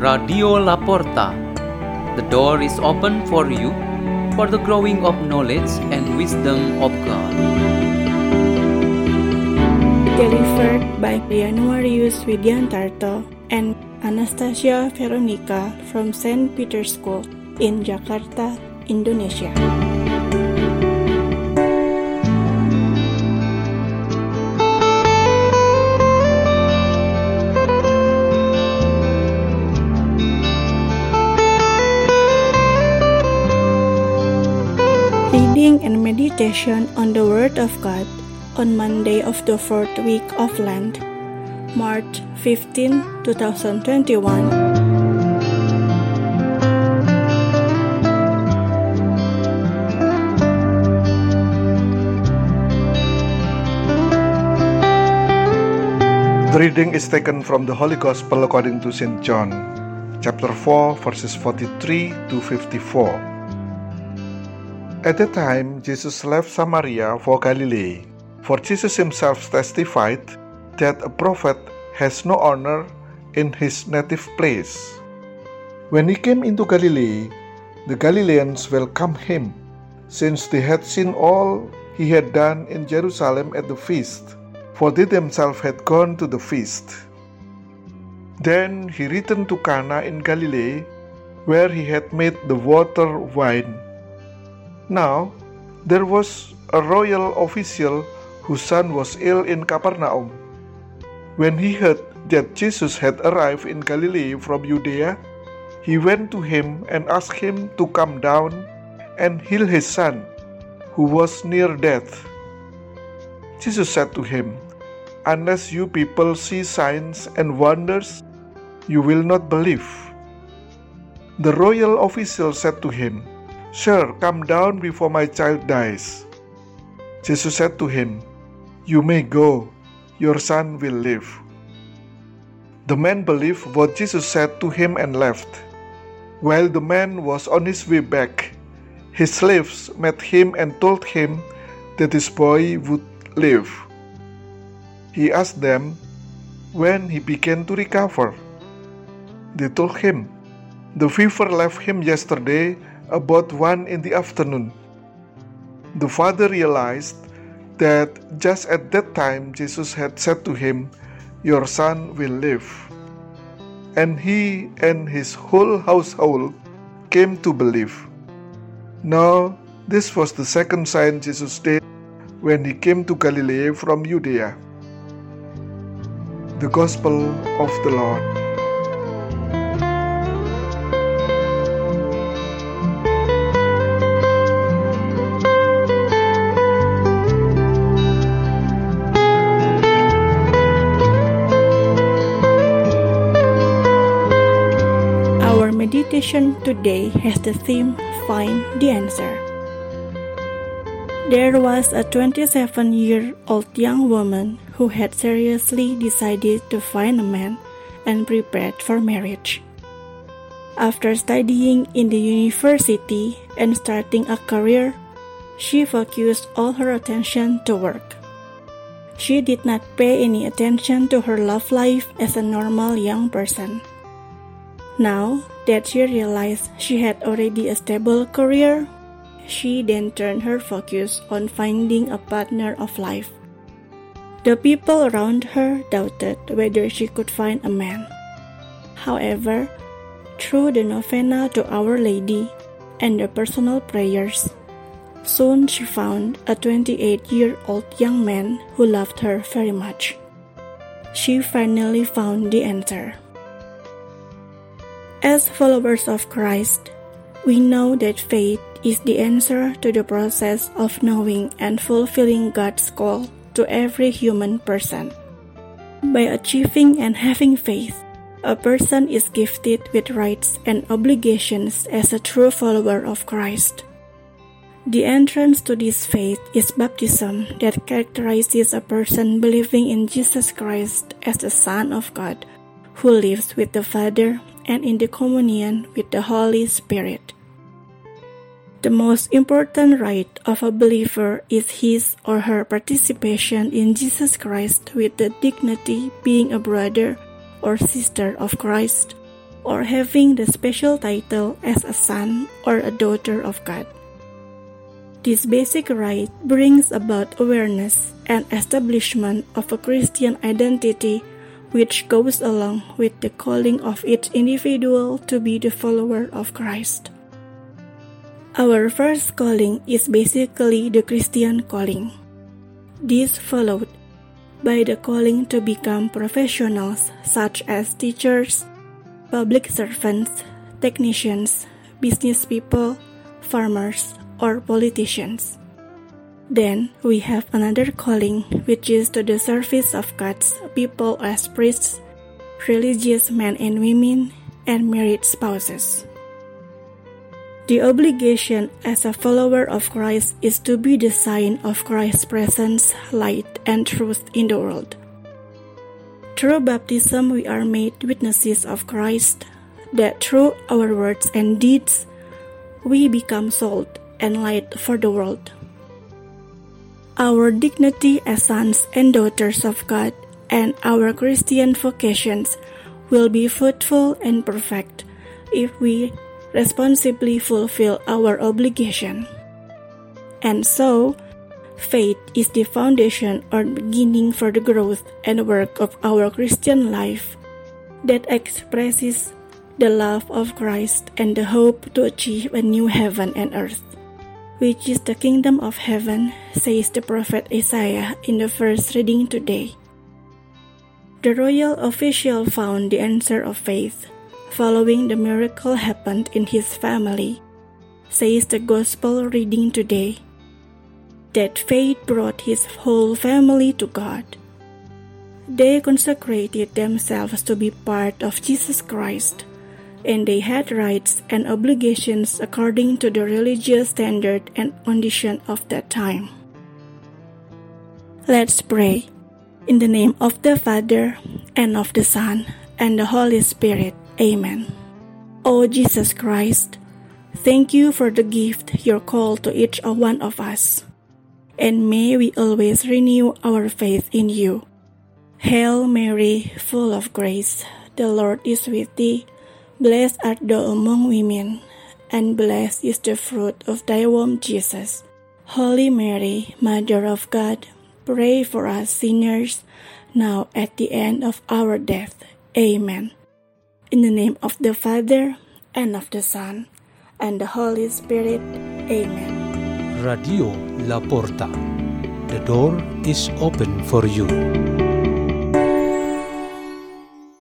Radio Laporta. The door is open for you for the growing of knowledge and wisdom of God. Delivered by Januarius Widiantarto and Anastasia Veronica from St. Peter's School in Jakarta, Indonesia. Meditation on the Word of God on Monday of the fourth week of Lent, March 15, 2021. The reading is taken from the Holy Gospel according to St. John, chapter 4, verses 43 to 54. At that time, Jesus left Samaria for Galilee, for Jesus himself testified that a prophet has no honor in his native place. When he came into Galilee, the Galileans welcomed him, since they had seen all he had done in Jerusalem at the feast for they themselves had gone to the feast. Then he returned to Cana in Galilee, where he had made the water wine. Now there was a royal official whose son was ill in Capernaum. When he heard that Jesus had arrived in Galilee from Judea, he went to him and asked him to come down and heal his son, who was near death. Jesus said to him, Unless you people see signs and wonders, you will not believe. The royal official said to him, Sir, come down before my child dies. Jesus said to him, You may go, your son will live. The man believed what Jesus said to him and left. While the man was on his way back, his slaves met him and told him that his boy would live. He asked them when he began to recover. They told him, The fever left him yesterday about one in the afternoon. The father realized that just at that time Jesus had said to him, Your son will live. And he and his whole household came to believe. Now, this was the second sign Jesus did when he came to Galilee from Judea. The Gospel of the Lord. Meditation today has the theme Find the Answer. There was a 27 year old young woman who had seriously decided to find a man and prepared for marriage. After studying in the university and starting a career, she focused all her attention to work. She did not pay any attention to her love life as a normal young person. Now that she realized she had already a stable career, she then turned her focus on finding a partner of life. The people around her doubted whether she could find a man. However, through the novena to Our Lady and the personal prayers, soon she found a 28 year old young man who loved her very much. She finally found the answer. As followers of Christ, we know that faith is the answer to the process of knowing and fulfilling God's call to every human person. By achieving and having faith, a person is gifted with rights and obligations as a true follower of Christ. The entrance to this faith is baptism that characterizes a person believing in Jesus Christ as the Son of God, who lives with the Father and in the communion with the Holy Spirit. The most important right of a believer is his or her participation in Jesus Christ with the dignity being a brother or sister of Christ, or having the special title as a son or a daughter of God. This basic right brings about awareness and establishment of a Christian identity which goes along with the calling of each individual to be the follower of Christ. Our first calling is basically the Christian calling. This followed by the calling to become professionals such as teachers, public servants, technicians, business people, farmers, or politicians. Then we have another calling, which is to the service of God's people as priests, religious men and women, and married spouses. The obligation as a follower of Christ is to be the sign of Christ's presence, light, and truth in the world. Through baptism, we are made witnesses of Christ, that through our words and deeds, we become salt and light for the world. Our dignity as sons and daughters of God and our Christian vocations will be fruitful and perfect if we responsibly fulfill our obligation. And so, faith is the foundation or beginning for the growth and work of our Christian life that expresses the love of Christ and the hope to achieve a new heaven and earth, which is the kingdom of heaven, says the prophet Isaiah in the first reading today. The royal official found the answer of faith following the miracle happened in his family, says the Gospel reading today. That faith brought his whole family to God. They consecrated themselves to be part of Jesus Christ, and they had rights and obligations according to the religious standard and condition of that time. Let's pray. In the name of the Father, and of the Son, and the Holy Spirit. Amen. O Jesus Christ, thank you for the gift your call to each one of us, and may we always renew our faith in you. Hail Mary, full of grace, the Lord is with thee. Blessed art thou among women, and blessed is the fruit of thy womb, Jesus. Holy Mary, Mother of God, pray for us sinners, now at the end of our death. Amen. In the name of the Father, and of the Son, and the Holy Spirit. Amen. Radio La Porta. The door is open for you.